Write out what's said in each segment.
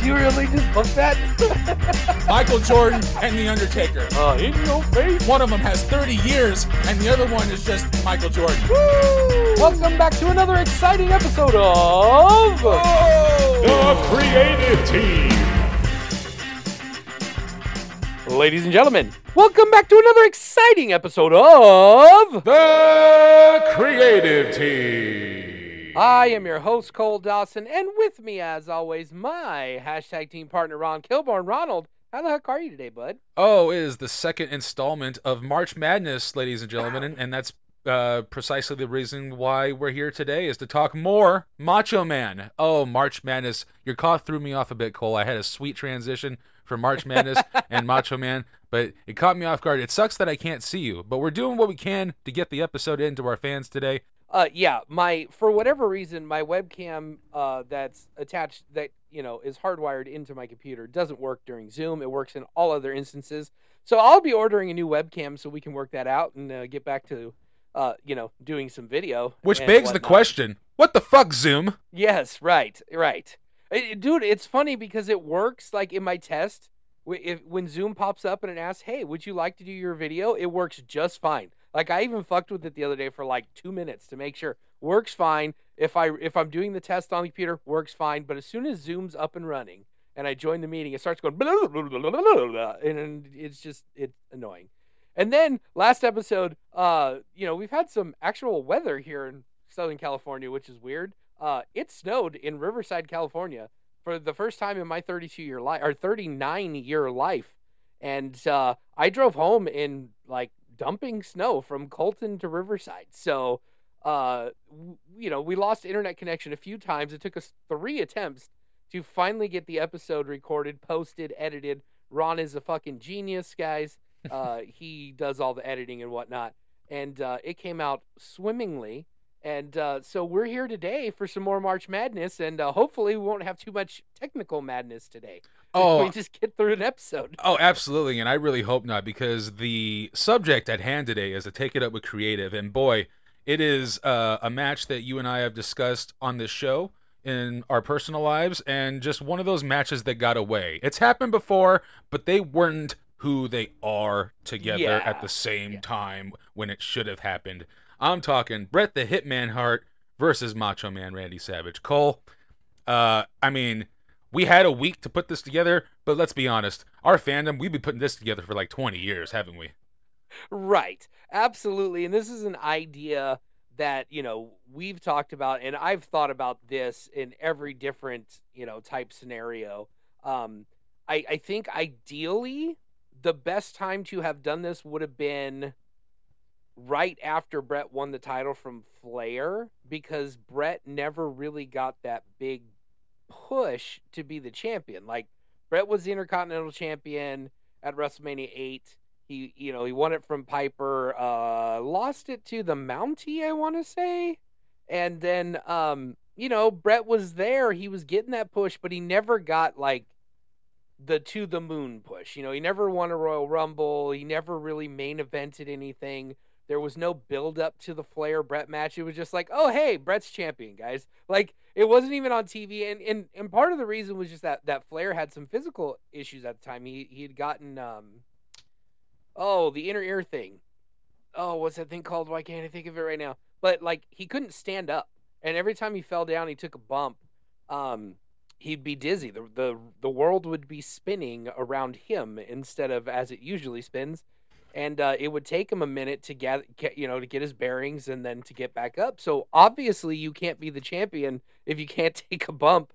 Did you really just book that? Michael Jordan and The Undertaker. uh, in your face. One of them has 30 years, and the other one is just Michael Jordan. Welcome back to another exciting episode of. The creative team. Ladies and gentlemen, welcome back to another exciting episode of. The creative team. I am your host, Cole Dawson, and with me, as always, my hashtag team partner, Ron Kilborn. Ronald, how the heck are you today, bud? Oh, it is the second installment of March Madness, ladies and gentlemen, and, and that's uh, precisely the reason why we're here today is to talk more Macho Man. Oh, March Madness! Your cough threw me off a bit, Cole. I had a sweet transition from March Madness and Macho Man, but it caught me off guard. It sucks that I can't see you, but we're doing what we can to get the episode into our fans today. Uh, yeah, my for whatever reason, my webcam uh, that's attached that you know is hardwired into my computer doesn't work during Zoom. It works in all other instances. So I'll be ordering a new webcam so we can work that out and uh, get back to uh, you know doing some video. Which begs the question: What the fuck, Zoom? Yes, right, right, Eh, dude. It's funny because it works like in my test. If when Zoom pops up and it asks, "Hey, would you like to do your video?" It works just fine. Like I even fucked with it the other day for like two minutes to make sure works fine. If I if I'm doing the test on the computer, works fine. But as soon as Zoom's up and running and I join the meeting, it starts going blah, blah, blah, and it's just it's annoying. And then last episode, uh, you know, we've had some actual weather here in Southern California, which is weird. Uh, it snowed in Riverside, California, for the first time in my 32 year life or 39 year life, and uh, I drove home in like dumping snow from Colton to Riverside. So, uh, w- you know, we lost internet connection a few times. It took us three attempts to finally get the episode recorded, posted, edited. Ron is a fucking genius, guys. Uh, he does all the editing and whatnot, and uh, it came out swimmingly. And uh, so we're here today for some more March Madness, and uh, hopefully we won't have too much technical madness today. Oh, we just get through an episode. Oh, absolutely. And I really hope not because the subject at hand today is to take it up with creative. And boy, it is uh, a match that you and I have discussed on this show in our personal lives and just one of those matches that got away. It's happened before, but they weren't who they are together Yeah. at the same time when it should have happened. I'm talking Bret the Hitman Hart versus Macho Man Randy Savage. Cole, uh, I mean, we had a week to put this together, but let's be honest, our fandom, we've been putting this together for like 20 years, haven't we? Right. Absolutely. And this is an idea that, you know, we've talked about and I've thought about this in every different, you know, type scenario. Um I I think ideally the best time to have done this would have been right after Bret won the title from Flair because Bret never really got that big push to be the champion. Like Bret was the Intercontinental Champion at WrestleMania 8. He you know, he won it from Piper, uh lost it to the Mountie, I want to say. And then um you know, Bret was there, he was getting that push, but he never got like the to the moon push. You know, he never won a Royal Rumble, he never really main evented anything. There was no build up to the Flair Bret match. It was just like, oh hey, Bret's champion, guys. Like it wasn't even on TV, and and, and part of the reason was just that that Flair had some physical issues at the time. He he had gotten um, oh the inner ear thing. Oh, what's that thing called? Why can't I think of it right now? But like he couldn't stand up, and every time he fell down, he took a bump. Um, he'd be dizzy. The the the world would be spinning around him instead of as it usually spins and uh, it would take him a minute to get, you know to get his bearings and then to get back up. So obviously you can't be the champion if you can't take a bump.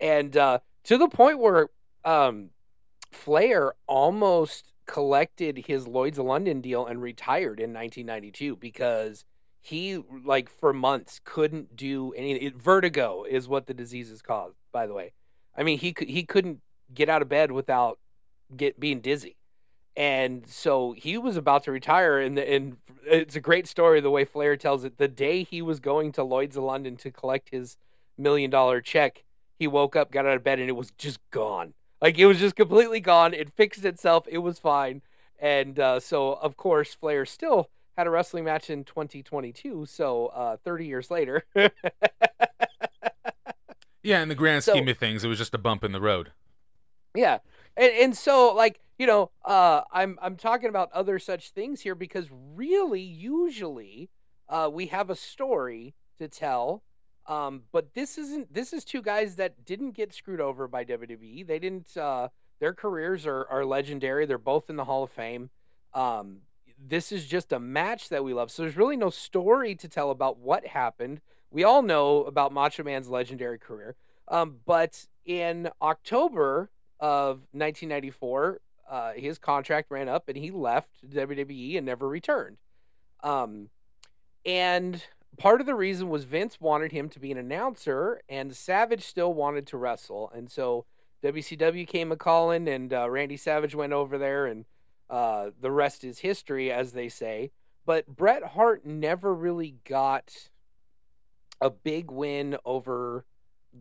And uh, to the point where um, flair almost collected his lloyd's of london deal and retired in 1992 because he like for months couldn't do any vertigo is what the disease is called by the way. I mean he could he couldn't get out of bed without get being dizzy and so he was about to retire. And and it's a great story the way Flair tells it. The day he was going to Lloyd's of London to collect his million dollar check, he woke up, got out of bed, and it was just gone. Like it was just completely gone. It fixed itself. It was fine. And uh, so, of course, Flair still had a wrestling match in 2022. So, uh, 30 years later. yeah, in the grand So- scheme of things, it was just a bump in the road. Yeah. And and so like, you know, uh I'm I'm talking about other such things here because really usually uh we have a story to tell. Um but this isn't this is two guys that didn't get screwed over by WWE. They didn't uh their careers are are legendary. They're both in the Hall of Fame. Um this is just a match that we love. So there's really no story to tell about what happened. We all know about Macho Man's legendary career. Um, but in October of 1994, uh, his contract ran up and he left WWE and never returned. Um, and part of the reason was Vince wanted him to be an announcer, and Savage still wanted to wrestle. And so WCW came a calling, and uh, Randy Savage went over there, and uh, the rest is history, as they say. But Bret Hart never really got a big win over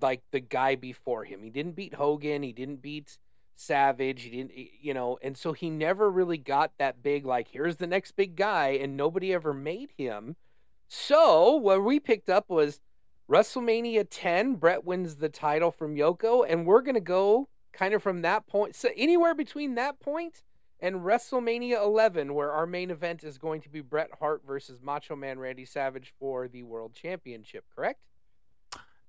like the guy before him. He didn't beat Hogan. He didn't beat Savage. He didn't, you know, and so he never really got that big, like, here's the next big guy, and nobody ever made him. So what we picked up was WrestleMania 10, Bret wins the title from Yoko, and we're going to go kind of from that point, so anywhere between that point and WrestleMania 11, where our main event is going to be Bret Hart versus Macho Man Randy Savage for the World Championship, correct?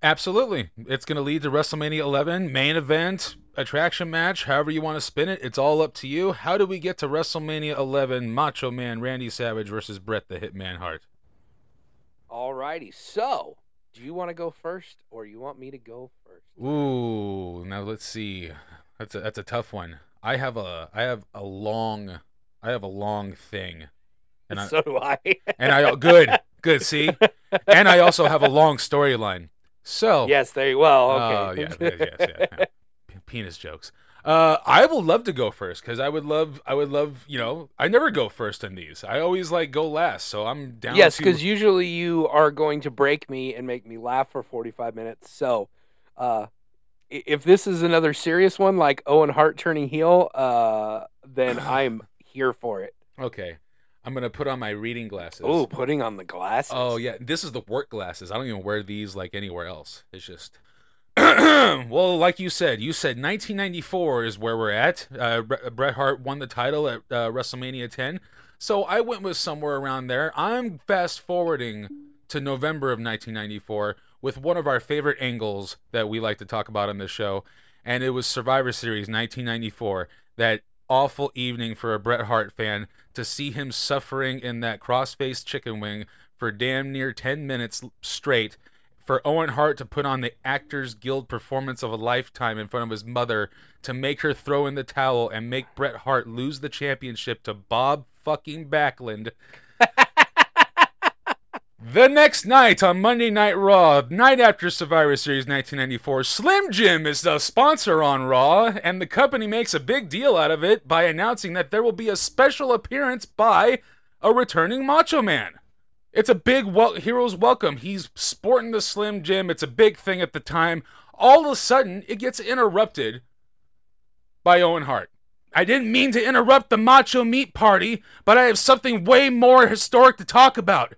Absolutely. It's going to lead to WrestleMania 11, main event, attraction match, however you want to spin it. It's all up to you. How do we get to WrestleMania 11, Macho Man Randy Savage versus Bret the Hitman Hart? Alrighty. So, do you want to go first or you want me to go first? Ooh, now let's see. That's a that's a tough one. I have a I have a long I have a long thing. And I so do I. and I good, good, see? And I also have a long storyline. So yes, there you well, Oh, okay. yeah, yes, yes, yeah. Penis jokes. Uh, I will love to go first because I would love, I would love, you know, I never go first in these. I always like go last, so I'm down. yes, to- because usually you are going to break me and make me laugh for 45 minutes. So, uh, if this is another serious one like Owen Hart turning heel, uh, then I'm here for it. okay, I'm gonna put on my reading glasses. Oh, putting on the glasses. Oh yeah, this is the work glasses. I don't even wear these like anywhere else. It's just well, like you said, you said 1994 is where we're at. Uh, Bret Hart won the title at uh, WrestleMania 10, so I went with somewhere around there. I'm fast forwarding to November of 1994 with one of our favorite angles that we like to talk about on this show, and it was Survivor Series 1994. That awful evening for a Bret Hart fan to see him suffering in that cross-faced chicken wing for damn near 10 minutes straight for Owen Hart to put on the Actors Guild performance of a lifetime in front of his mother to make her throw in the towel and make Bret Hart lose the championship to Bob fucking Backlund. The next night on Monday Night Raw, night after Survivor Series 1994, Slim Jim is the sponsor on Raw, and the company makes a big deal out of it by announcing that there will be a special appearance by a returning Macho Man. It's a big wel- hero's welcome. He's sporting the Slim Jim. It's a big thing at the time. All of a sudden, it gets interrupted by Owen Hart. I didn't mean to interrupt the Macho Meat Party, but I have something way more historic to talk about.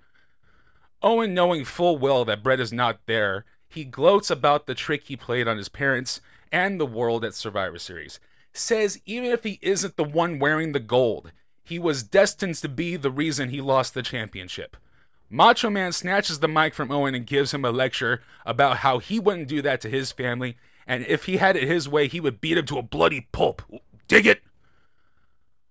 Owen, knowing full well that Bret is not there, he gloats about the trick he played on his parents and the world at Survivor Series. Says even if he isn't the one wearing the gold, he was destined to be the reason he lost the championship. Macho Man snatches the mic from Owen and gives him a lecture about how he wouldn't do that to his family, and if he had it his way, he would beat him to a bloody pulp. Dig it?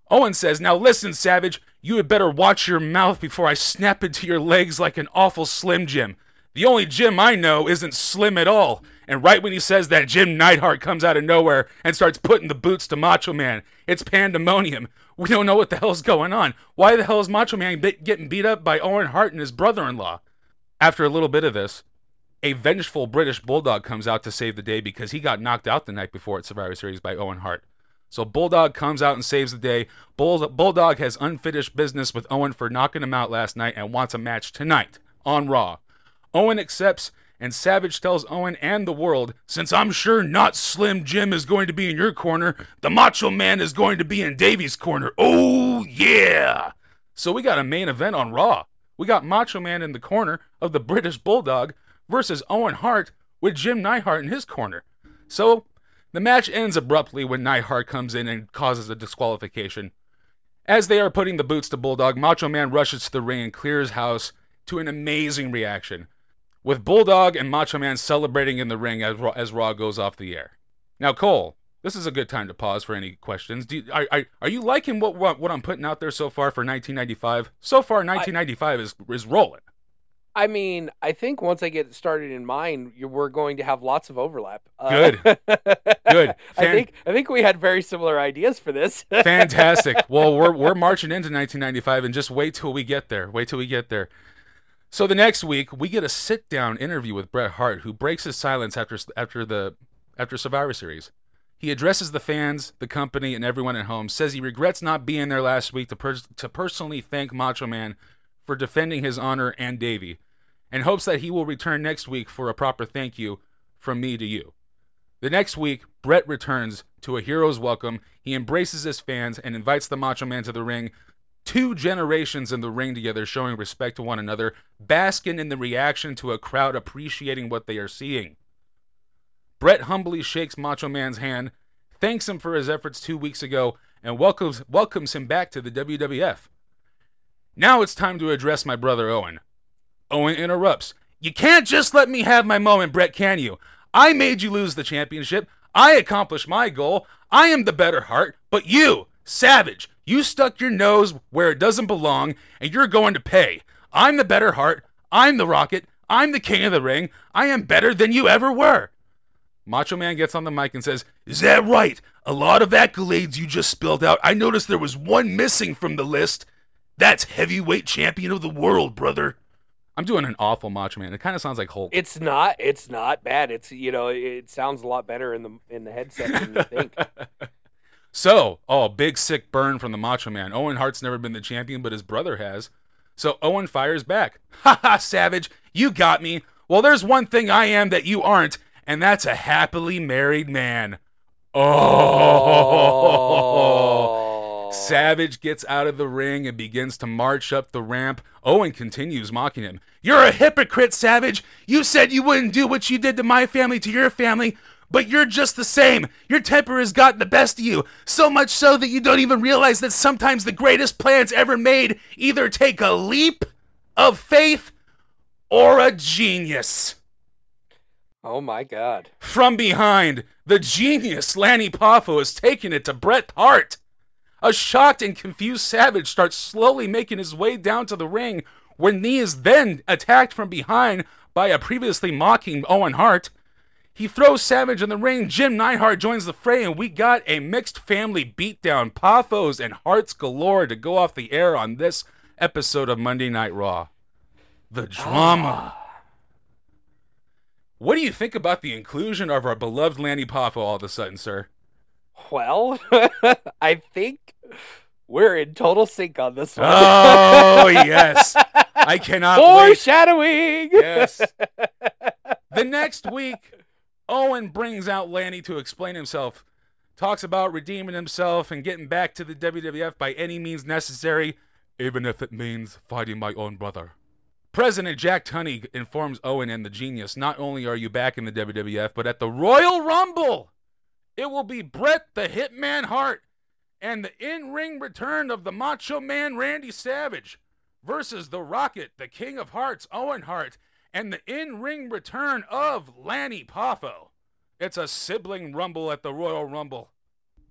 Owen says, Now listen, Savage, you had better watch your mouth before I snap into your legs like an awful Slim Jim. The only Jim I know isn't slim at all. And right when he says that, Jim Neidhart comes out of nowhere and starts putting the boots to Macho Man. It's pandemonium. We don't know what the hell's going on. Why the hell is Macho Man getting beat up by Owen Hart and his brother in law? After a little bit of this, a vengeful British bulldog comes out to save the day because he got knocked out the night before at Survivor Series by Owen Hart. So Bulldog comes out and saves the day. Bull- Bulldog has unfinished business with Owen for knocking him out last night and wants a match tonight on Raw. Owen accepts, and Savage tells Owen and the world, since I'm sure not Slim Jim is going to be in your corner, the Macho Man is going to be in Davy's corner. Oh, yeah! So we got a main event on Raw. We got Macho Man in the corner of the British Bulldog versus Owen Hart with Jim Neidhart in his corner. So the match ends abruptly when Neidhart comes in and causes a disqualification. As they are putting the boots to Bulldog, Macho Man rushes to the ring and clears house to an amazing reaction, with Bulldog and Macho Man celebrating in the ring as Raw, as Raw goes off the air. Now, Cole, this is a good time to pause for any questions. Do you, are, are, are you liking what, what what I'm putting out there so far for 1995? So far, 1995 is is rolling. I mean, I think once I get started in mine, you- we're going to have lots of overlap. Uh, Good. Good. I think I think we had very similar ideas for this. Fantastic. Well, we're we're marching into 1995, and just wait till we get there. Wait till we get there. So the next week, we get a sit-down interview with Bret Hart, who breaks his silence after after the after Survivor Series. He addresses the fans, the company, and everyone at home. Says he regrets not being there last week to pers- to personally thank Macho Man for defending his honor and Davey, and hopes that he will return next week for a proper thank you from me to you. The next week, Bret returns to a hero's welcome. He embraces his fans and invites the Macho Man to the ring. Two generations in the ring together, showing respect to one another, basking in the reaction to a crowd appreciating what they are seeing. Bret humbly shakes Macho Man's hand, thanks him for his efforts two weeks ago, and welcomes welcomes him back to the WWF. Now it's time to address my brother Owen. Owen interrupts. You can't just let me have my moment, Bret, can you? I made you lose the championship. I accomplished my goal. I am the better Hart. But you, Savage, you stuck your nose where it doesn't belong, and you're going to pay. I'm the better Hart. I'm the rocket. I'm the king of the ring. I am better than you ever were. Macho Man gets on the mic and says, Is that right? A lot of accolades you just spilled out. I noticed there was one missing from the list. That's heavyweight champion of the world, brother. I'm doing an awful Macho Man. It kind of sounds like Hulk. it's not it's not bad. It's you know it sounds a lot better in the in the headset than you think. So, oh, big sick burn from the Macho Man. Owen Hart's never been the champion, but his brother has. So Owen fires back. Ha ha, Savage, you got me. Well, there's one thing I am that you aren't, and that's a happily married man. Oh. Oh. Savage gets out of the ring and begins to march up the ramp. Owen continues mocking him. You're a hypocrite, Savage. You said you wouldn't do what you did to my family to your family, but you're just the same. Your temper has gotten the best of you, so much so that you don't even realize that sometimes the greatest plans ever made either take a leap of faith or a genius. Oh my god. From behind, the genius Lanny Poffo is taking it to Bret Hart. A shocked and confused Savage starts slowly making his way down to the ring, where Knee is then attacked from behind by a previously mocking Owen Hart. He throws Savage in the ring. Jim Neidhart joins the fray, and we got a mixed family beatdown. Poffos and Harts galore to go off the air on this episode of Monday Night Raw. The drama. Ah. What do you think about the inclusion of our beloved Lanny Poffo all of a sudden, sir? Well, I think we're in total sync on this one. Oh, yes. I cannot wait. Foreshadowing. Yes. The next week, Owen brings out Lanny to explain himself, talks about redeeming himself and getting back to the WWF by any means necessary, even if it means fighting my own brother. President Jack Tunney informs Owen and the Genius not only are you back in the WWF, but at the Royal Rumble, it will be Bret the Hitman Hart and the in ring return of the Macho Man Randy Savage versus the Rocket, the King of Hearts, Owen Hart, and the in ring return of Lanny Poffo. It's a sibling rumble at the Royal Rumble.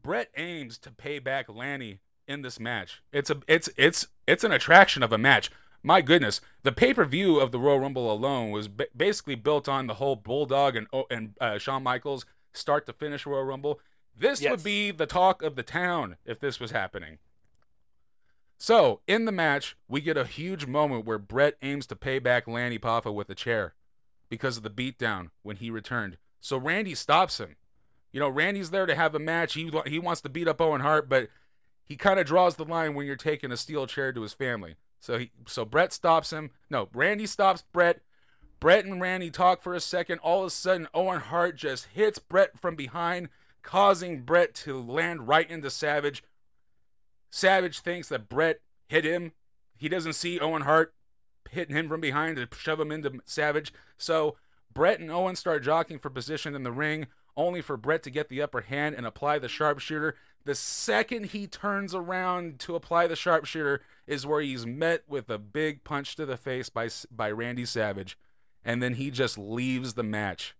Bret aims to pay back Lanny in this match. It's a it's it's it's an attraction of a match. My goodness, the pay per view of the Royal Rumble alone was ba- basically built on the whole Bulldog and oh, and uh, Shawn Michaels start to finish Royal Rumble. This Yes. would be the talk of the town if this was happening. So, in the match, we get a huge moment where Bret aims to pay back Lanny Poffo with a chair because of the beatdown when he returned. So Randy stops him. You know, Randy's there to have a match. He he wants to beat up Owen Hart, but he kind of draws the line when you're taking a steel chair to his family. So he so Bret stops him. No, Randy stops Bret. Bret and Randy talk for a second. All of a sudden, Owen Hart just hits Bret from behind, causing Bret to land right into Savage. Savage thinks that Bret hit him. He doesn't see Owen Hart hitting him from behind to shove him into Savage. So Bret and Owen start jockeying for position in the ring, only for Bret to get the upper hand and apply the sharpshooter. The second he turns around to apply the sharpshooter is where he's met with a big punch to the face by by Randy Savage, and then he just leaves the match.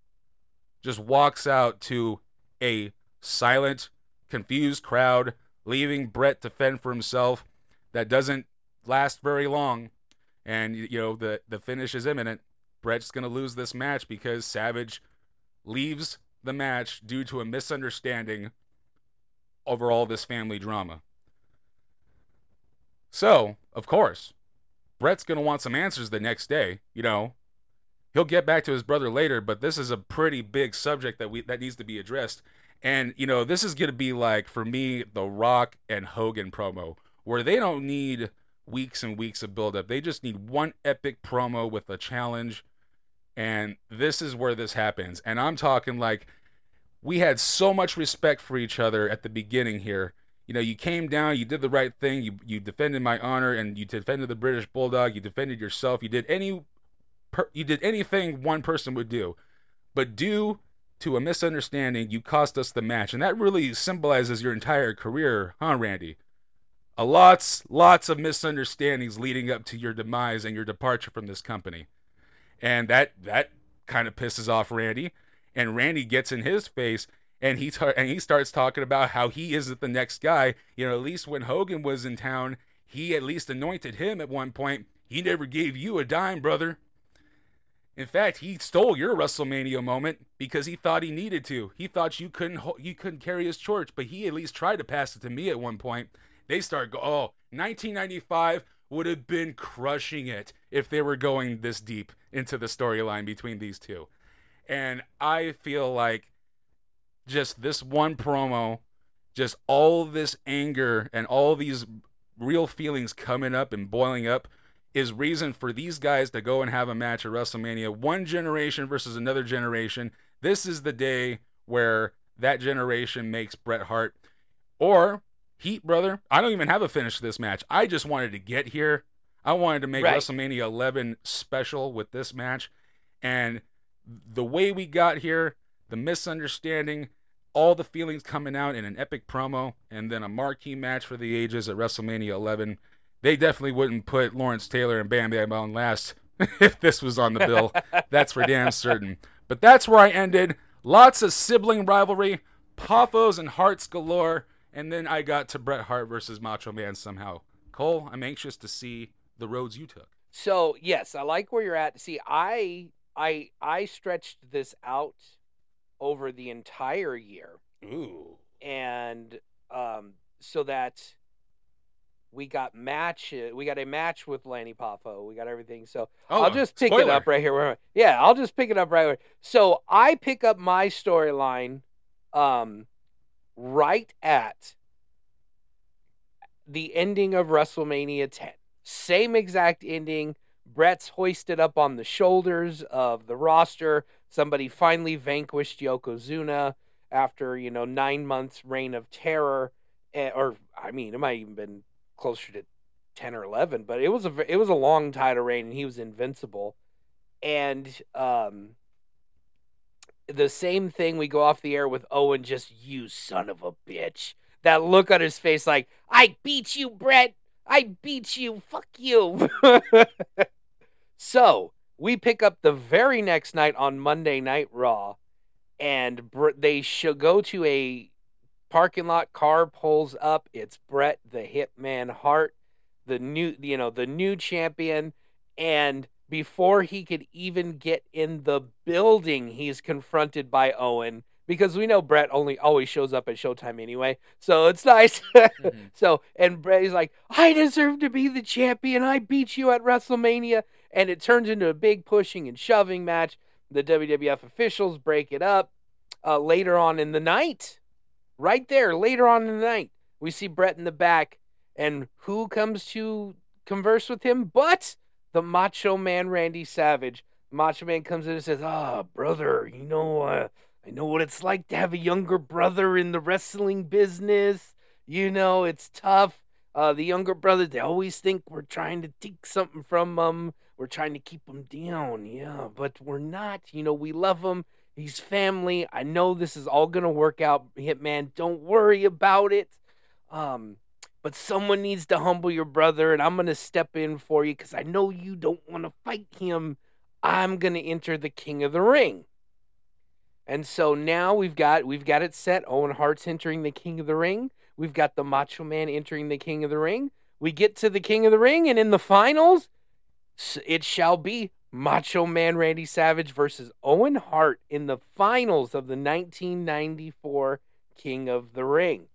Just walks out to a silent, confused crowd, leaving Bret to fend for himself. That doesn't last very long, and you know the the finish is imminent. Bret's gonna lose this match because Savage leaves the match due to a misunderstanding over all this family drama. So, of course, Bret's going to want some answers the next day. You know, he'll get back to his brother later, but this is a pretty big subject that we that needs to be addressed. And you know, this is to be like for me the Rock and Hogan promo where they don't need weeks and weeks of build up. They just need one epic promo with a challenge. And this is where this happens. And I'm talking like we had so much respect for each other at the beginning here. You know, you came down, you did the right thing, you you defended my honor, and you defended the British Bulldog. You defended yourself. You did any, per, you did anything one person would do, but due to a misunderstanding, you cost us the match, and that really symbolizes your entire career, huh, Randy? A lots, lots of misunderstandings leading up to your demise and your departure from this company, and that that kind of pisses off Randy and Randy gets in his face and he tar- and he starts talking about how he isn't the next guy. You know, at least when Hogan was in town, he at least anointed him at one point. He never gave you a dime, brother. In fact, he stole your WrestleMania moment because he thought he needed to. He thought you couldn't you couldn't carry his torch, but he at least tried to pass it to me at one point. They start go, oh, 1995 would have been crushing it if they were going this deep into the storyline between these two. And I feel like just this one promo, just all this anger and all these real feelings coming up and boiling up is reason for these guys to go and have a match at WrestleMania. One generation versus another generation. This is the day where that generation makes Bret Hart. Or Heat, brother. I don't even have a finish to this match. I just wanted to get here. I wanted to make right. WrestleMania 11 special with this match. And the way we got here, the misunderstanding, all the feelings coming out in an epic promo, and then a marquee match for the ages at WrestleMania 11. They definitely wouldn't put Lawrence Taylor and Bam Bam on last if this was on the bill. that's for damn certain. But that's where I ended. Lots of sibling rivalry, Poffos and Harts galore, and then I got to Bret Hart versus Macho Man somehow. Cole, I'm anxious to see the roads you took. So yes, I like where you're at. See, I I I stretched this out over the entire year. Ooh. And um, so that we got match we got a match with Lanny Poffo. We got everything. So oh, I'll just pick spoiler. it up right here. Yeah, I'll just pick it up right here. So I pick up my storyline um right at the ending of WrestleMania 10. Same exact ending Bret's hoisted up on the shoulders of the roster. Somebody finally vanquished Yokozuna after, you know, nine months reign of terror. Eh, or, I mean, it might even been closer to 10 or 11, but it was a, it was a long title reign and he was invincible. And, um, the same thing we go off the air with Owen, just you son of a bitch. That look on his face like, I beat you, bret I beat you. Fuck you. So we pick up the very next night on Monday Night Raw, and they should go to a parking lot. Car pulls up. It's Bret the Hitman Hart, the new you know the new champion, and before he could even get in the building, he's confronted by Owen because we know Bret only always shows up at Showtime anyway. So it's nice. mm-hmm. So and Bret's like, I deserve to be the champion. I beat you at WrestleMania and it turns into a big pushing and shoving match. The WWF officials break it up, uh, later on in the night, right there, later on in the night, we see Bret in the back, and who comes to converse with him but the Macho Man Randy Savage. Macho Man comes in and says, "Ah, brother, you know, uh, I know what it's like to have a younger brother in the wrestling business. You know, it's tough. Uh, the younger brother, they always think we're trying to take something from them. We're trying to keep them down. Yeah, but we're not. You know, we love him. He's family. I know this is all gonna work out, Hitman. Don't worry about it. Um, but someone needs to humble your brother, and I'm gonna step in for you because I know you don't want to fight him. I'm gonna enter the King of the Ring. And so now we've got we've got it set. Owen Hart's entering the King of the Ring. We've got the Macho Man entering the King of the Ring. We get to the King of the Ring, and in the finals, it shall be Macho Man Randy Savage versus Owen Hart in the finals of the 1994 King of the Ring.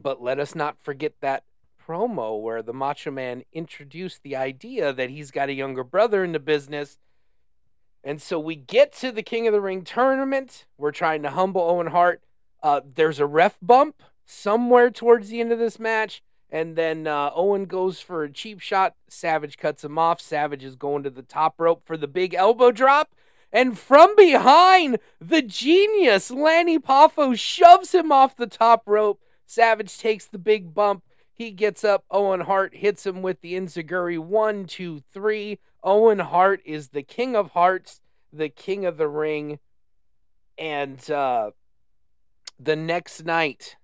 But let us not forget that promo where the Macho Man introduced the idea that he's got a younger brother in the business. And so we get to the King of the Ring tournament. We're trying to humble Owen Hart. Uh, there's a ref bump somewhere towards the end of this match. And then uh, Owen goes for a cheap shot. Savage cuts him off. Savage is going to the top rope for the big elbow drop. And from behind, the genius Lanny Poffo shoves him off the top rope. Savage takes the big bump. He gets up. Owen Hart hits him with the Enzuigiri. One, two, three. Owen Hart is the king of hearts, the king of the ring. And uh, the next night,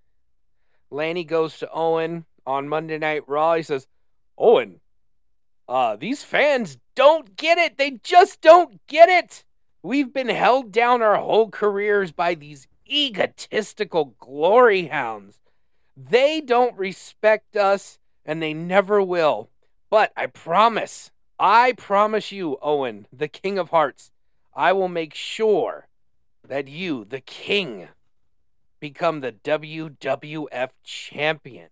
Lanny goes to Owen on Monday Night Raw. He says, Owen, uh, these fans don't get it. They just don't get it. We've been held down our whole careers by these egotistical glory hounds. They don't respect us and they never will. But I promise, I promise you, Owen, the King of Hearts, I will make sure that you, the King, become the WWF champion.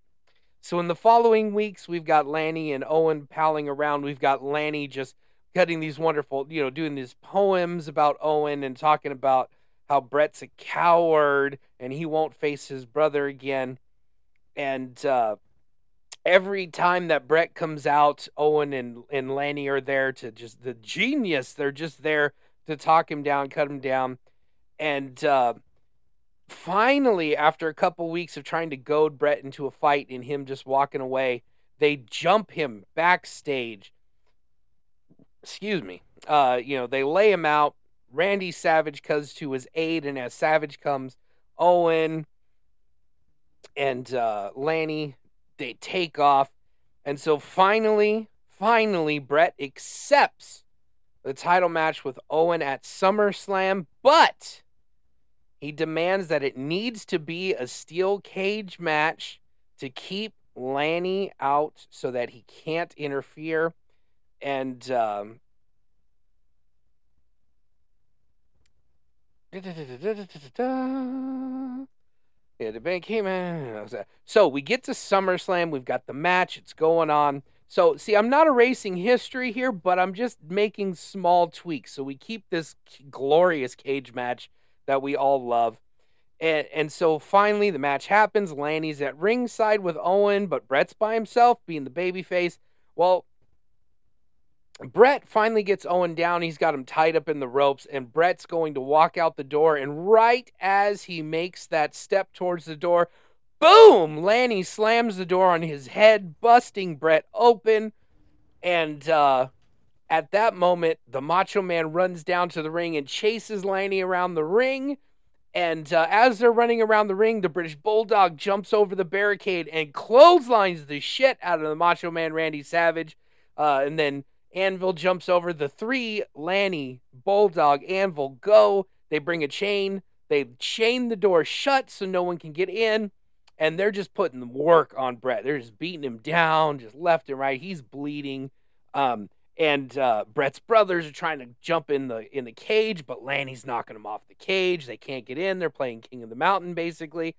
So in the following weeks, we've got Lanny and Owen palling around. We've got Lanny just cutting these wonderful, you know, doing these poems about Owen and talking about how Bret's a coward and he won't face his brother again. And uh, every time that Bret comes out, Owen and, and Lanny are there to just the genius. They're just there to talk him down, cut him down. And uh, finally, after a couple weeks of trying to goad Bret into a fight and him just walking away, they jump him backstage. Excuse me. Uh, you know, they lay him out. Randy Savage comes to his aid, and as Savage comes, Owen and uh, Lanny they take off, and so finally, finally, Bret accepts the title match with Owen at SummerSlam, but he demands that it needs to be a steel cage match to keep Lanny out so that he can't interfere. And um, yeah, the bank came in. So we get to SummerSlam. We've got the match. It's going on. So, see, I'm not erasing history here, but I'm just making small tweaks. So we keep this glorious cage match that we all love. And, and so finally, the match happens. Lanny's at ringside with Owen, but Bret's by himself, being the babyface. Well, Bret finally gets Owen down. He's got him tied up in the ropes, and Bret's going to walk out the door. And right as he makes that step towards the door, boom! Lanny slams the door on his head, busting Bret open. And uh, at that moment, the Macho Man runs down to the ring and chases Lanny around the ring. And uh, as they're running around the ring, the British Bulldog jumps over the barricade and clotheslines the shit out of the Macho Man Randy Savage. Uh, and then Anvil jumps over the three. Lanny, Bulldog, Anvil go. They bring a chain. They chain the door shut so no one can get in. And they're just putting work on Bret. They're just beating him down, just left and right. He's bleeding. Um, and uh, Bret's brothers are trying to jump in the in the cage, but Lanny's knocking them off the cage. They can't get in. They're playing King of the Mountain basically,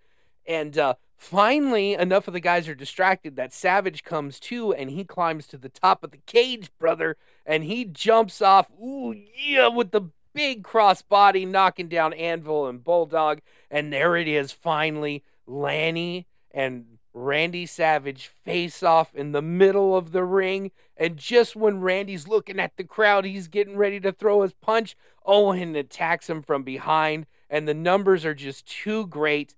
and uh, finally, enough of the guys are distracted that Savage comes too, and he climbs to the top of the cage, brother, and he jumps off. Ooh yeah, with the big crossbody knocking down Anvil and Bulldog. And there it is, finally. Lanny and Randy Savage face off in the middle of the ring. And just when Randy's looking at the crowd, he's getting ready to throw his punch. Owen attacks him from behind, and the numbers are just too great.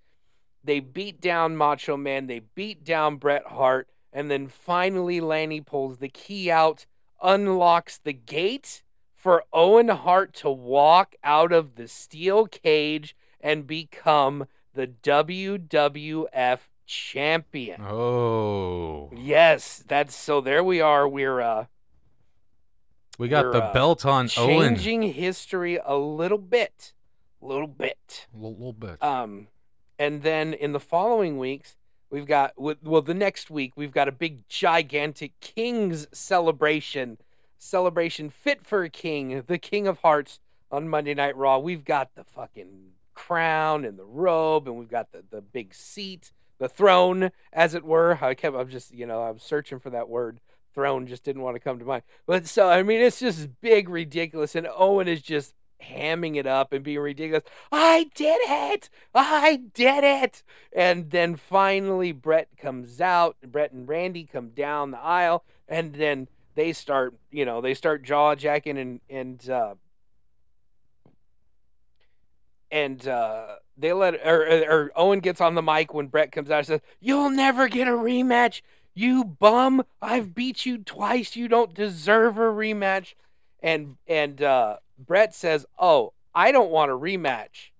They beat down Macho Man, they beat down Bret Hart, and then finally Lanny pulls the key out, unlocks the gate for Owen Hart to walk out of the steel cage and become the WWF champion. Oh. Yes, that's so there we are. We're uh We got the uh, belt on Owen. changing history a little bit. A little bit. A little bit. Um and then in the following weeks, we've got with well the next week we've got a big gigantic King's celebration. Celebration fit for a king, the King of Hearts on Monday Night Raw. We've got the fucking crown and the robe and we've got the the big seat, the throne as it were. I kept I'm just, you know, I was searching for that word. Throne just didn't want to come to mind. But so I mean it's just big ridiculous and Owen is just hamming it up and being ridiculous. I did it! I did it! And then finally, Bret comes out. Bret and Randy come down the aisle, and then they start, you know, they start jaw jacking and and uh, and uh, they let or, or, Owen gets on the mic when Bret comes out and says, "You'll never get a rematch." You bum! I've beat you twice. You don't deserve a rematch. And and uh, Bret says, "Oh, I don't want a rematch,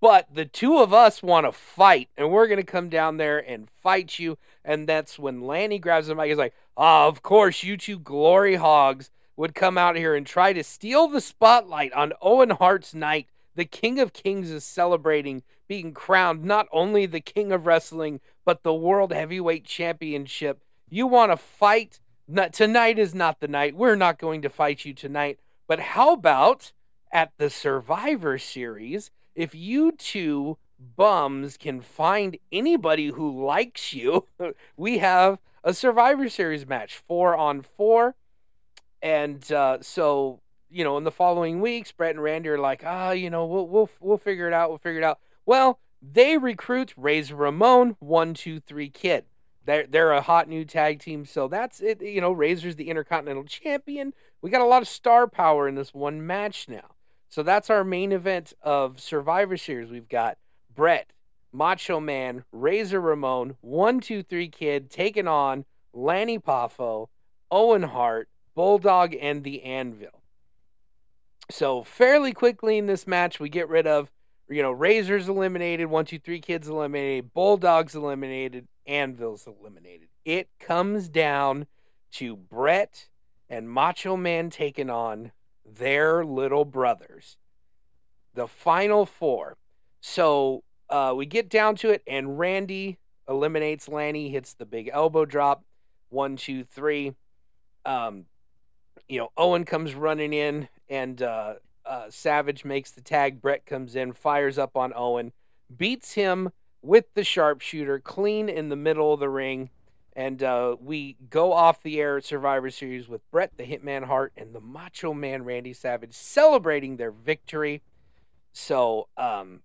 but the two of us want to fight, and we're gonna come down there and fight you." And that's when Lanny grabs the mic. He's like, "Ah, of course, you two glory hogs would come out here and try to steal the spotlight on Owen Hart's night. The King of Kings is celebrating being crowned not only the King of Wrestling but the World Heavyweight Championship. You want to fight?" Not, tonight is not the night. We're not going to fight you tonight. But how about at the Survivor Series, if you two bums can find anybody who likes you, we have a Survivor Series match, four on four. And uh, so, you know, in the following weeks, Bret and Randy are like, ah, you know, we'll we'll we'll figure it out. We'll figure it out. Well, they recruit Razor Ramon, one, two, three kid. They're they're a hot new tag team, so that's it. You know, Razor's the Intercontinental Champion. We got a lot of star power in this one match now. So that's our main event of Survivor Series. We've got Bret, Macho Man, Razor Ramon, one, two, three kid taking on Lanny Poffo, Owen Hart, Bulldog, and the Anvil. So fairly quickly in this match, we get rid of you know, Razor's eliminated, one, two, three kids eliminated, Bulldog's eliminated, Anvil's eliminated. It comes down to Bret and Macho Man taking on their little brothers. The final four. So uh, we get down to it, and Randy eliminates Lanny, hits the big elbow drop. One, two, three. Um, you know, Owen comes running in, and uh, uh, Savage makes the tag. Bret comes in, fires up on Owen, beats him with the sharpshooter clean in the middle of the ring. And uh, we go off the air at Survivor Series with Bret the Hitman Hart and the Macho Man Randy Savage celebrating their victory. So, um,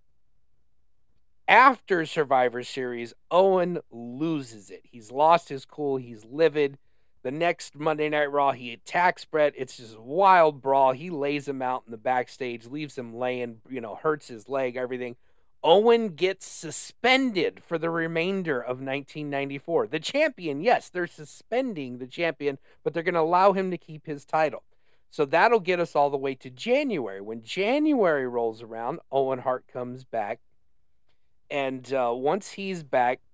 after Survivor Series, Owen loses it. He's lost his cool. He's livid. The next Monday Night Raw, he attacks Bret. It's just wild brawl. He lays him out in the backstage, leaves him laying, you know, hurts his leg, everything. Owen gets suspended for the remainder of 1994. The champion, yes, they're suspending the champion, but they're going to allow him to keep his title. So that'll get us all the way to January. When January rolls around, Owen Hart comes back. And uh, once he's back,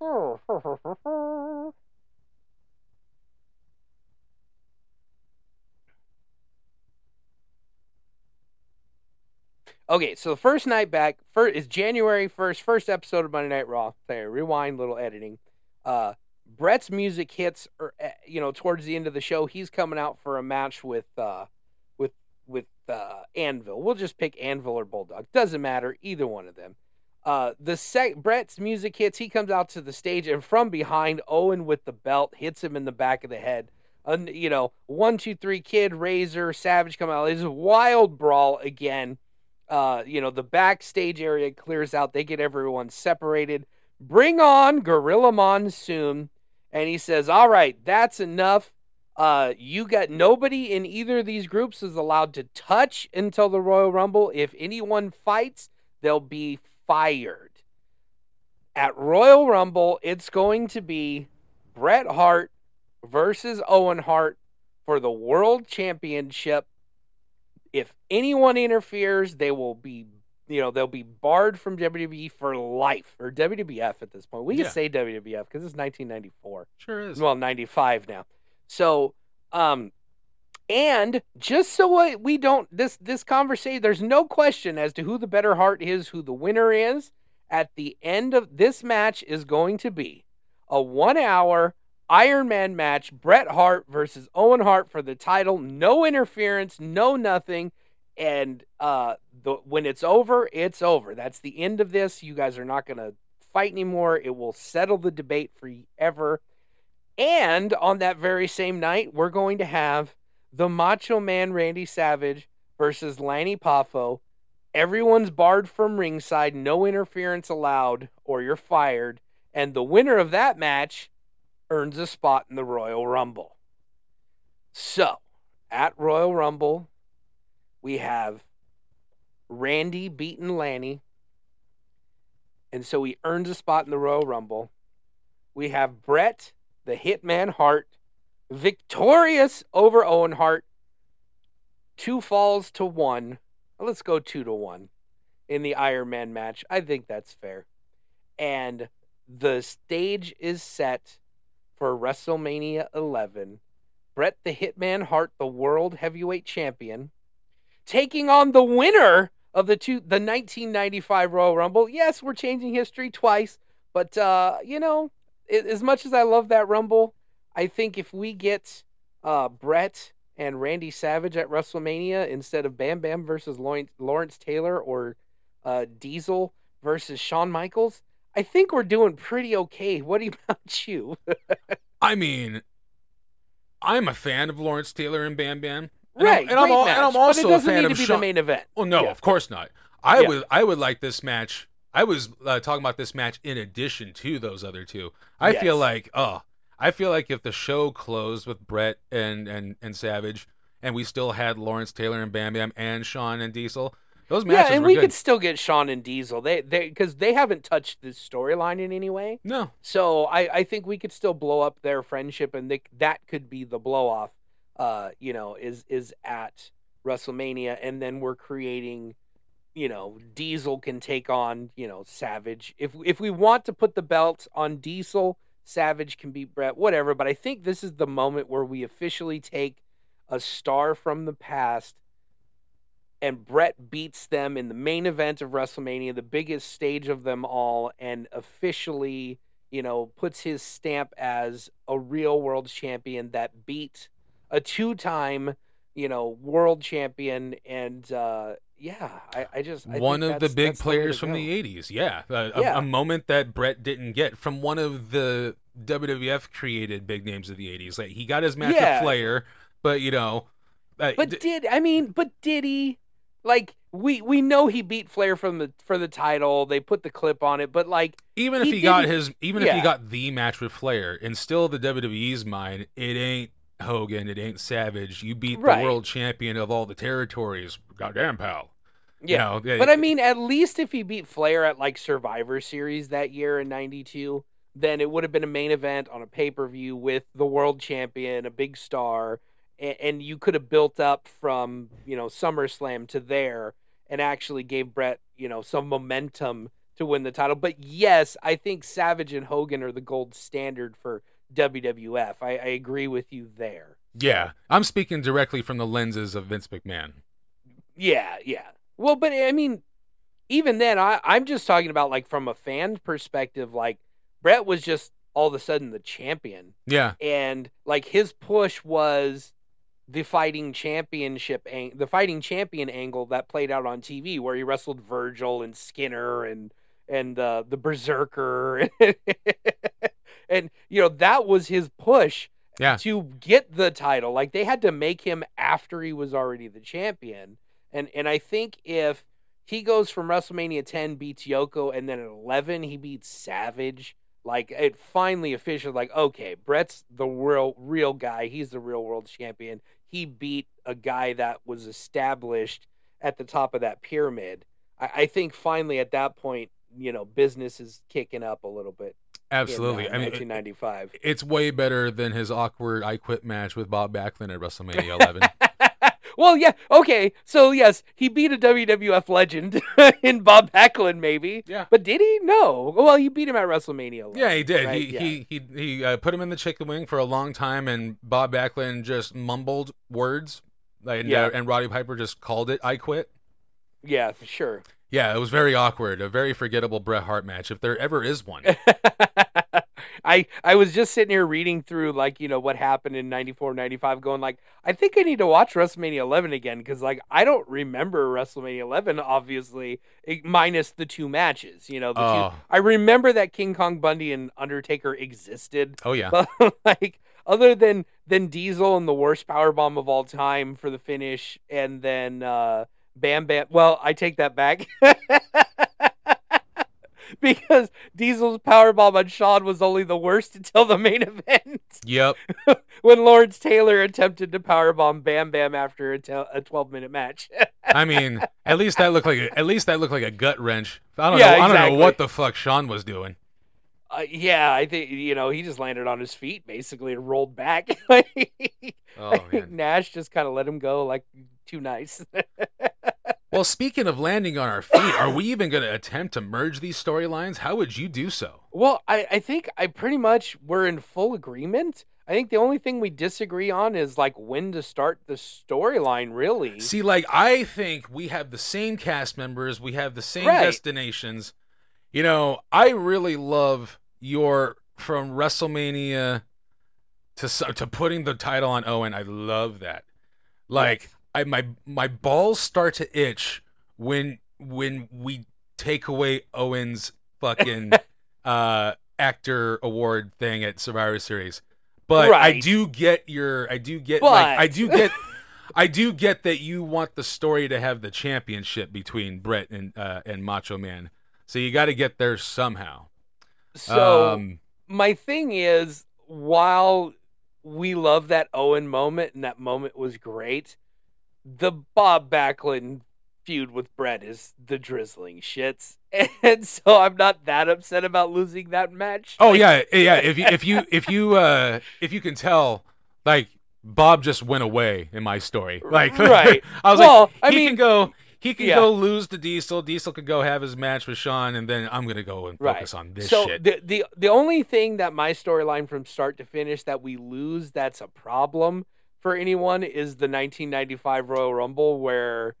Okay, so the first night back first, is January 1st, first episode of Monday Night Raw. Sorry, rewind, little editing. Uh, Bret's music hits, or, uh, you know, towards the end of the show. He's coming out for a match with, uh, with, with uh, Anvil. We'll just pick Anvil or Bulldog. Doesn't matter, either one of them. Uh, the sec- Bret's music hits. He comes out to the stage, and from behind, Owen with the belt hits him in the back of the head. a you know one two three kid Razor Savage come out. It's a wild brawl again. Uh, you know the backstage area clears out. They get everyone separated. Bring on Gorilla Monsoon, and he says, "All right, that's enough. Uh, you got nobody in either of these groups is allowed to touch until the Royal Rumble. If anyone fights, they'll be fired." At Royal Rumble, it's going to be Bret Hart versus Owen Hart for the World Championship. If anyone interferes, they will be, you know, they'll be barred from WWE for life or WWF at this point. We can Yeah. say WWF because it's 1994. Sure is. Well, 95 now. So, um, and just so we- we don't this this conversation, there's no question as to who the better Hart is, who the winner is. At the end of this match is going to be a one hour Iron Man match, Bret Hart versus Owen Hart for the title. No interference, no nothing. And uh, the, when it's over, it's over. That's the end of this. You guys are not going to fight anymore. It will settle the debate forever. And on that very same night, we're going to have the Macho Man Randy Savage versus Lanny Poffo. Everyone's barred from ringside, no interference allowed, or you're fired. And the winner of that match earns a spot in the Royal Rumble. So, at Royal Rumble, we have Randy beating Lanny. And so he earns a spot in the Royal Rumble. We have Bret, the Hitman Hart, victorious over Owen Hart. Two falls to one. Let's go two to one in the Iron Man match. I think that's fair. And the stage is set for WrestleMania 11. Bret the Hitman Hart, the World Heavyweight Champion, taking on the winner of the two the 1995 Royal Rumble. Yes, we're changing history twice, but uh, you know, a- as much as I love that Rumble, I think if we get uh, Bret and Randy Savage at WrestleMania instead of Bam Bam versus Lawrence Taylor or uh, Diesel versus Shawn Michaels, I think we're doing pretty okay. What about you? I mean, I'm a fan of Lawrence Taylor and Bam Bam. And right, I'm, and, I'm, great al- match, and I'm also it a doesn't fan need of to be Shawn. the main event. Well, no, Yeah. of course not. I Yeah. would I would like this match. I was uh, talking about this match in addition to those other two. I feel like oh, I feel like if the show closed with Bret and and and Savage, and we still had Lawrence Taylor and Bam Bam and Shawn and Diesel, those matches Yeah, and we good. could still get Shawn and Diesel. They they because they haven't touched this storyline in any way. No, So I, I think we could still blow up their friendship, and they, that could be the blow off. Uh, you know, is is at WrestleMania, and then we're creating, you know, Diesel can take on you know Savage. If if we want to put the belt on Diesel, Savage can beat Bret, whatever. But I think this is the moment where we officially take a star from the past. And Bret beats them in the main event of WrestleMania, the biggest stage of them all, and officially you know, puts his stamp as a real world champion that beat a two time, you know, world champion. And uh, yeah, I, I just. I one of the big players from go. the 80s. Yeah. A, a- Yeah. a moment that Bret didn't get from one of the WWF created big names of the 80s. Like he got his match Yeah. with Flair, but you know, uh, But d- did, I mean, but did he? Like, we, we know he beat Flair from the for the title. They put the clip on it, but like, even if he he, got his even if he got the match with Flair, in still the WWE's mind, it ain't Hogan, it ain't Savage. You beat Right. the world champion of all the territories. Goddamn pal. You know, yeah, But I mean, at least if he beat Flair at like Survivor Series that year in '92, then it would have been a main event on a pay per view with the world champion, a big star, and, and you could have built up from you know SummerSlam to there, and actually gave Bret you know some momentum to win the title. But yes, I think Savage and Hogan are the gold standard for WWF. I, I agree with you there. yeah. I'm speaking directly from the lenses of Vince McMahon. Yeah, yeah. Well, but I mean, even then, I, I'm just talking about like from a fan perspective. Like Bret was just all of a sudden the champion, Yeah. and like his push was the fighting championship, ang- the fighting champion angle that played out on TV, where he wrestled Virgil and Skinner and and uh, the Berserker, and you know that was his push. Yeah. to get the title. Like they had to make him after he was already the champion. And and I think if he goes from WrestleMania 10 beats Yoko and then at 11 he beats Savage, like it finally official like okay, Bret's the real real guy. He's the real world champion. He beat a guy that was established at the top of that pyramid. I, I think finally at that point, you know, business is kicking up a little bit. Absolutely. In, uh, I mean, 1995. it's way better than his awkward I Quit match with Bob Backlund at WrestleMania 11. Well, yeah, okay. So yes, he beat a WWF legend in Bob Backlund, maybe. Yeah. But did he? No. Well, he beat him at WrestleMania. 11, Yeah, he did. right? He Yeah. he he he uh, put him in the chicken wing for a long time, and Bob Backlund just mumbled words, and, Yeah. uh, and Roddy Piper just called it "I quit." Yeah, sure. Yeah, it was very awkward, a very forgettable Bret Hart match, if there ever is one. I I was just sitting here reading through like you know what happened in 94 95 going like I think I need to watch WrestleMania 11 again cuz like I don't remember WrestleMania 11 obviously eh, minus the two matches you know the Oh. two I remember that King Kong Bundy and Undertaker existed Oh yeah, but like other than than Diesel and the worst power bomb of all time for the finish and then uh Bam Bam well I take that back because Diesel's power bomb on Shawn was only the worst until the main event yep. when Lawrence Taylor attempted to power bomb Bam Bam after a, tel- a 12 minute match I mean, at least that looked like a, at least that looked like a gut wrench. I don't Yeah, know. I don't know what the fuck Shawn was doing. uh, yeah I think you know he just landed on his feet basically and rolled back Oh I think. Nash just kind of let him go like too nice Well, speaking of landing on our feet, are we even going to attempt to merge these storylines? How would you do so? Well, I, I think I pretty much we're in full agreement. I think the only thing we disagree on is like when to start the storyline, really. See, like I think we have the same cast members, we have the same Right. destinations. You know, I really love your from WrestleMania to to putting the title on Owen. I love that. Like I my my balls start to itch when when we take away Owen's fucking uh actor award thing at Survivor Series. But I do get your I do get like I do get I do get that you want the story to have the championship between Bret and uh, and Macho Man. So you got to get there somehow. So um, my thing is, while we love that Owen moment and that moment was great, the Bob Backlund feud with Bret is the drizzling shits, and so I'm not that upset about losing that match. oh Like, yeah, yeah. If you if you if you uh if you can tell, like Bob just went away in my story. Like Right. I was Well, like, I he mean- can go. He can Yeah. go lose to Diesel. Diesel could go have his match with Shawn, and then I'm gonna go and Right. focus on this so shit. the the the only thing that my storyline from start to finish that we lose that's a problem for anyone is the 1995 Royal Rumble where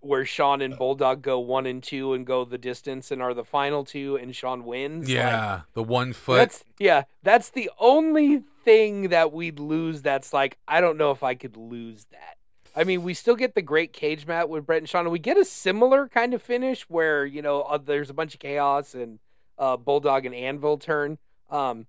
where Shawn and Bulldog go one and two and go the distance and are the final two and Shawn wins. Like, yeah, the one foot. that's yeah, that's the only thing that we'd lose. That's like I don't know if I could lose that. I mean, we still get the great cage match with Bret and Shawn. and We get a similar kind of finish where you know uh, there's a bunch of chaos and uh, Bulldog and Anvil turn. Um,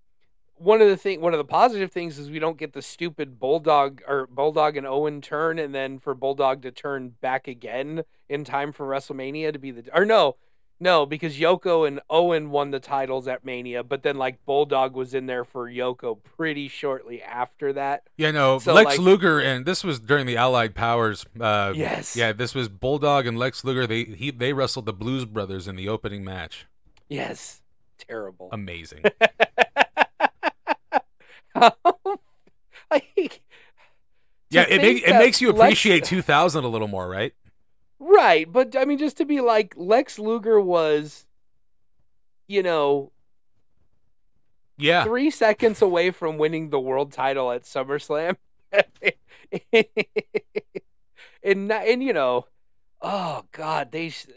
one of the thing, one of the positive things is we don't get the stupid Bulldog or Bulldog and Owen turn, and then for Bulldog to turn back again in time for WrestleMania to be the or no, no, because Yoko and Owen won the titles at Mania, but then like Bulldog was in there for Yoko pretty shortly after that. Yeah, no, So, Lex like- Luger, and this was during the Allied Powers. Uh, Yes. Yeah, this was Bulldog and Lex Luger. They he they wrestled the Blues Brothers in the opening match. Yes, terrible. Amazing. like, yeah, it makes it makes you Lex- appreciate 2000 a little more, right? Right, but I mean, just to be like Lex Luger was, you know, Yeah. three seconds away from winning the world title at SummerSlam, and and you know, oh God, they. sh-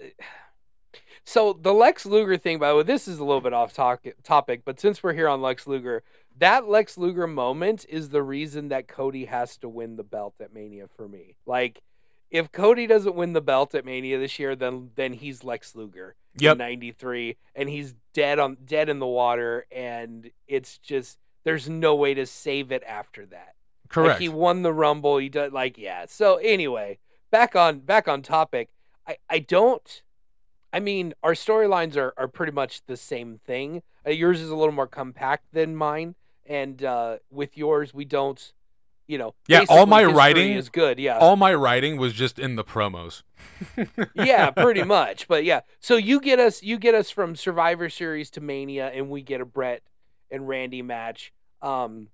So the Lex Luger thing, by the way, this is a little bit off talk- topic, but since we're here on Lex Luger, that Lex Luger moment is the reason that Cody has to win the belt at Mania for me. Like, if Cody doesn't win the belt at Mania this year, then then he's Lex Luger Yep. in '93, and he's dead on dead in the water, and it's just there's no way to save it after that. Correct. Like he won the Rumble. He does like yeah. So anyway, back on back on topic. I I don't. I mean, our storylines are are pretty much the same thing. Uh, yours is a little more compact than mine, and uh, with yours we don't. You know, Yeah, all my writing- is good. Yeah, All my writing was just in the promos. yeah, pretty much. But yeah, so you get us you get us from Survivor Series to Mania, and we get a Bret and Randy match. Um,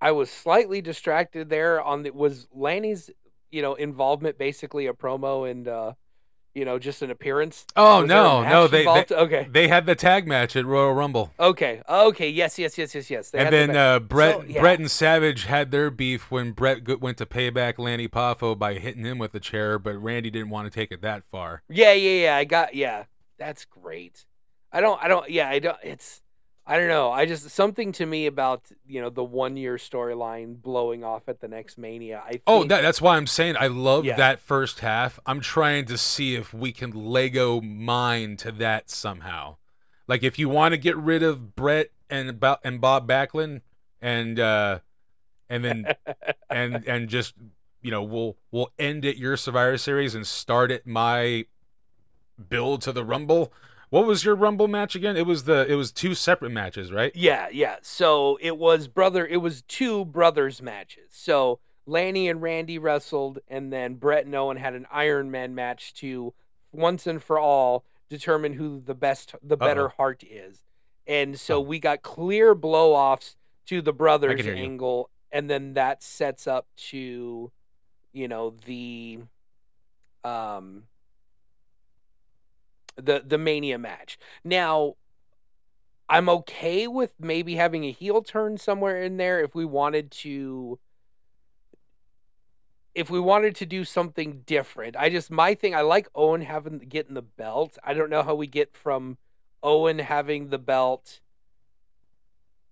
I was slightly distracted there on the was Lanny's you know involvement basically a promo and uh, you know just an appearance. Oh Was no, no, they, they okay. they had the tag match at Royal Rumble. Okay. Okay. Yes. Yes. Yes. Yes. Yes. They and then uh, Bret, So, yeah. Bret and Savage had their beef when Bret went to pay back Lanny Poffo by hitting him with a chair, but Randy didn't want to take it that far. Yeah, yeah, yeah. I got yeah. That's great. I don't I don't yeah, I don't it's I don't know. I just something to me about, you know, the one year storyline blowing off at the next mania. I think, Oh, that, that's why I'm saying I love Yeah. that first half. I'm trying to see if we can Lego mine to that somehow. Like if you want to get rid of Bret and Bo- and Bob Backlund and uh and then and and just you know we'll we'll end at your Survivor Series and start at my build to the Rumble. What was your Rumble match again? It was the it was two separate matches, right? Yeah, yeah. So it was brother it was two brothers matches. So Lanny and Randy wrestled and then Bret and Owen had an Iron Man match to once and for all determine who the best the better Uh-oh. Hart is. And so Oh. we got clear blow offs to the brothers you. angle and then that sets up to you know the um the the mania match. Now I'm okay with maybe having a heel turn somewhere in there if we wanted to if we wanted to do something different. I just my thing I like Owen having getting the belt. I don't know how we get from Owen having the belt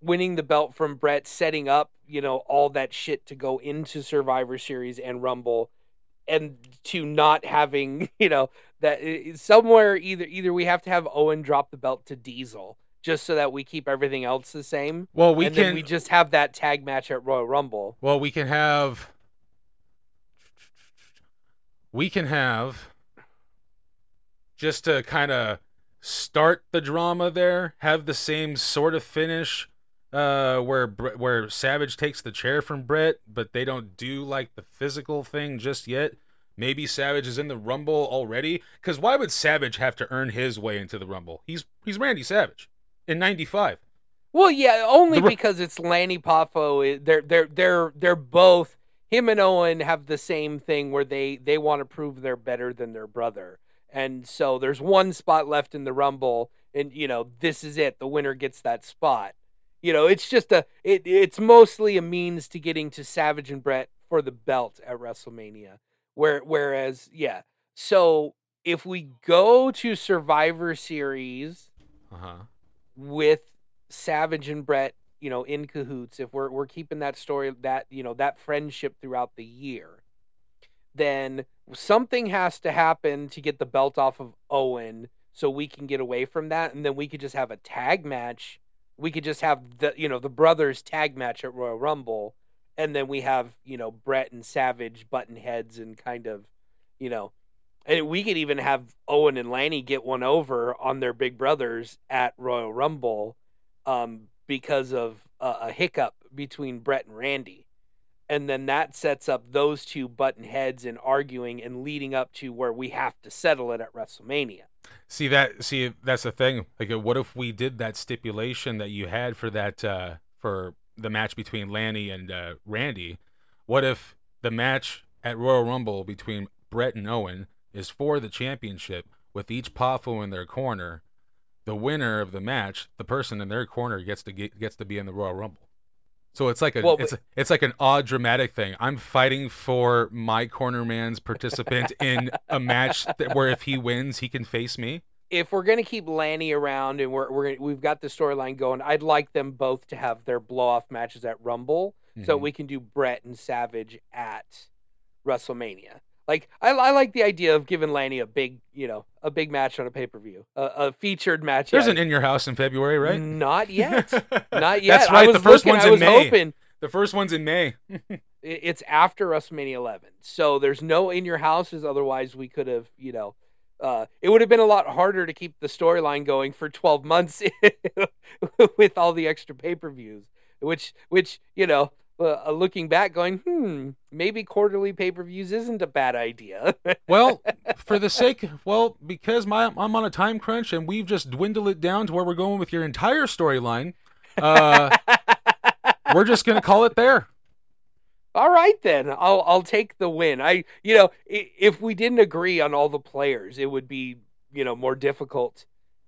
winning the belt from Bret setting up, you know, all that shit to go into Survivor Series and Rumble and to not having, you know, that i- somewhere either either we have to have Owen drop the belt to Diesel just so that we keep everything else the same. Well, we and can then we just have that tag match at Royal Rumble. Well, we can have. We can have. Just to kind of start the drama there, have the same sort of finish, uh, where where Savage takes the chair from Bret, but they don't do like the physical thing just yet. Maybe Savage is in the Rumble already, because why would Savage have to earn his way into the Rumble? He's he's Randy Savage in '95. Well, yeah, only The because it's Lanny Poffo. Eh, they're they're they're they're both him and Owen have the same thing where they they want to prove they're better than their brother, and so there's one spot left in the Rumble, and you know this is it. The winner gets that spot. You know, it's just a it it's mostly a means to getting to Savage and Bret for the belt at WrestleMania. Where whereas yeah, so if we go to Survivor Series Uh huh. with Savage and Bret, you know, in cahoots, if we're we're keeping that story that, you know, that friendship throughout the year, then something has to happen to get the belt off of Owen so we can get away from that and then we could just have a tag match. We could just have the you know, the brothers tag match at Royal Rumble and then we have, you know, Bret and Savage button heads and kind of, you know, and we could even have Owen and Lanny get one over on their big brothers at Royal Rumble um, because of a, a hiccup between Bret and Randy. And then that sets up those two button heads and arguing and leading up to where we have to settle it at WrestleMania. See that? See that's the thing. Like, what if we did that stipulation that you had for that uh, for the match between Lanny and uh, Randy? What if the match at Royal Rumble between Bret and Owen is for the championship with each Poffo in their corner? The winner of the match, the person in their corner, gets to get, gets to be in the Royal Rumble. So it's like a Well, it's a, it's like an odd dramatic thing. I'm fighting for my corner man's participant in a match that, where if he wins, he can face me. If we're gonna keep Lanny around and we're, we're we've got the storyline going, I'd like them both to have their blow off matches at Rumble, so Mhm. we can do Bret and Savage at WrestleMania. Like I, I like the idea of giving Lanny a big, you know, a big match on a pay per view, a, a featured match. There's an in your house in February, right? Not yet. Not yet. That's right. The first looking- one's in May. hoping The first one's in May. it's after WrestleMania 11. So there's no in your houses. Otherwise, we could have, you know, uh, it would have been a lot harder to keep the storyline going for 12 months with all the extra pay per views. Which, which you know, uh, looking back, going, hmm, maybe quarterly pay per views isn't a bad idea. Well, for the sake, well, because my I'm on a time crunch and we've just dwindled it down to where we're going with your entire storyline. Uh, we're just gonna call it there. All right then, I'll I'll take the win. I you know if we didn't agree on all the players, it would be you know more difficult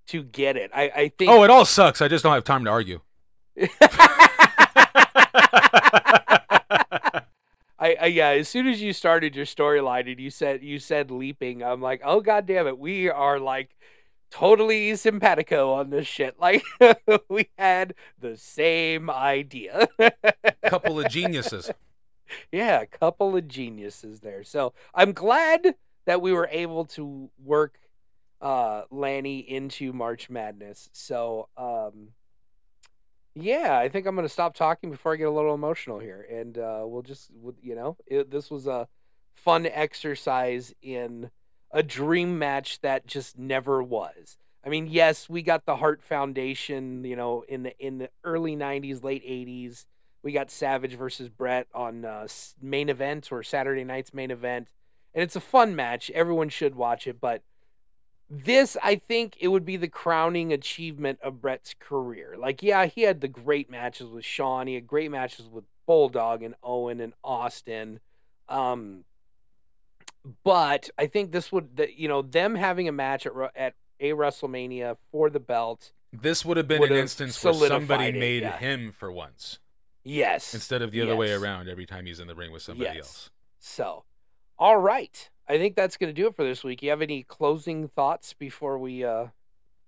to get it. I I think. Oh, it all sucks. I just don't have time to argue. I, I yeah. As soon as you started your storyline and you said you said leaping, I'm like, oh god damn it, we are like totally simpatico on this shit. Like we had the same idea. Couple of geniuses. Yeah, a couple of geniuses there. So I'm glad that we were able to work uh Lanny into March Madness. So um yeah, I think I'm gonna stop talking before I get a little emotional here, and uh, we'll just, you know, it, this was a fun exercise in a dream match that just never was. I mean, yes, we got the Hart Foundation, you know, in the in the early '90s, late '80s. We got Savage versus Bret on uh, main event or Saturday night's main event, and it's a fun match. Everyone should watch it, but this, I think, it would be the crowning achievement of Bret's career. Like, yeah, he had the great matches with Shawn, he had great matches with Bulldog and Owen and Austin. Um, but I think this would, the, you know, them having a match at, at a WrestleMania for the belt. This would have been an instance where somebody it, made yeah. him for once Yes. instead of the other way around every time he's in the ring with somebody Yes. else. So, all right. I think that's going to do it for this week. You have any closing thoughts before we uh,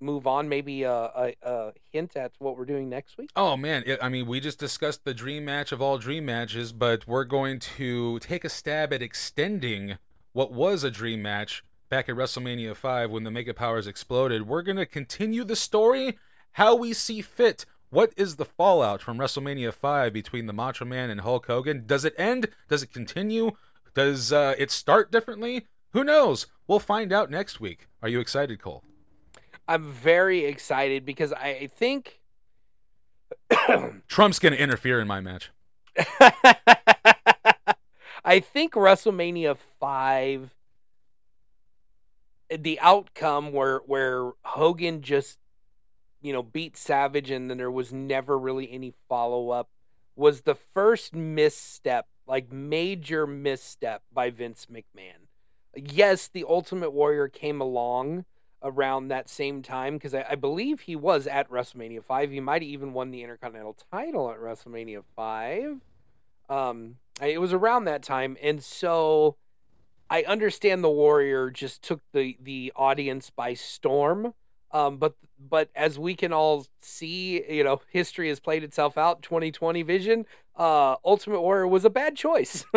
move on? Maybe a, a, a hint at what we're doing next week? Oh man, it, I mean, we just discussed the dream match of all dream matches, but we're going to take a stab at extending what was a dream match back at WrestleMania 5 when the Mega Powers exploded. We're going to continue the story how we see fit. What is the fallout from WrestleMania 5 between the Macho Man and Hulk Hogan? Does it end? Does it continue? Does uh, it start differently? Who knows? We'll find out next week. Are you excited, Cole? I'm very excited because I think. Trump's going to interfere in my match. I think WrestleMania 5 the outcome where where Hogan just you know beat Savage and then there was never really any follow up was the first misstep like major misstep by Vince McMahon. Yes, the Ultimate Warrior came along around that same time because I, I believe he was at WrestleMania 5. He might have even won the Intercontinental title at WrestleMania 5. Um, it was around that time, and so I understand the Warrior just took the the audience by storm. Um, but but as we can all see, you know, history has played itself out. 2020 vision. Uh, Ultimate Warrior was a bad choice,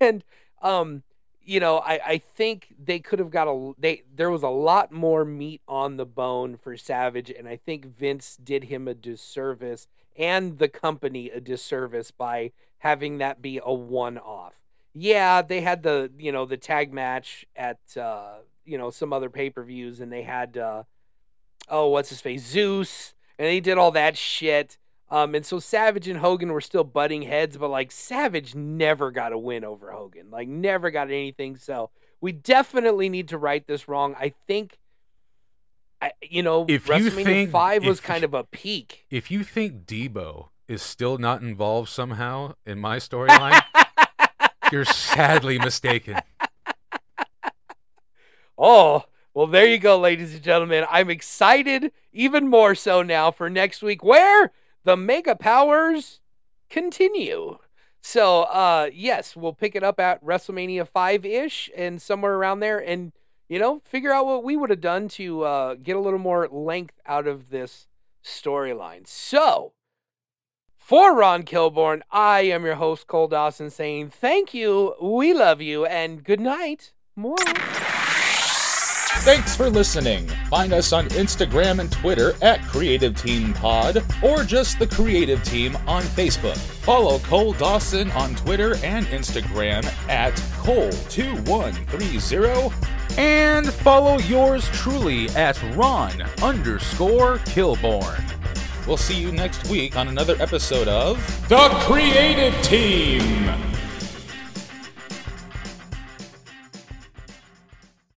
and um, you know, I, I think they could have got a they there was a lot more meat on the bone for Savage, and I think Vince did him a disservice and the company a disservice by having that be a one off. Yeah, they had the you know the tag match at uh, you know some other pay per views, and they had uh, oh what's his face Zeus, and they did all that shit. Um, and so Savage and Hogan were still butting heads, but like Savage never got a win over Hogan, like never got anything. So we definitely need to right this wrong. I think, I you know, If you think- five was if- kind of a peak. If you think Deebo is still not involved somehow in my storyline, you're sadly mistaken. Oh, well, there you go, ladies and gentlemen. I'm excited even more so now for next week where the mega powers continue. So, uh, yes, we'll pick it up at WrestleMania 5 ish and somewhere around there and, you know, figure out what we would have done to uh, get a little more length out of this storyline. So, For Ron Kilborn, I am your host, Cole Dawson, saying thank you, we love you, and good night. More. Thanks for listening. Find us on Instagram and Twitter at Creative Team Pod or just the Creative Team on Facebook. Follow Cole Dawson on Twitter and Instagram at Cole2130. And follow yours truly at Ron underscore Kilborn. We'll see you next week on another episode of The Creative Team.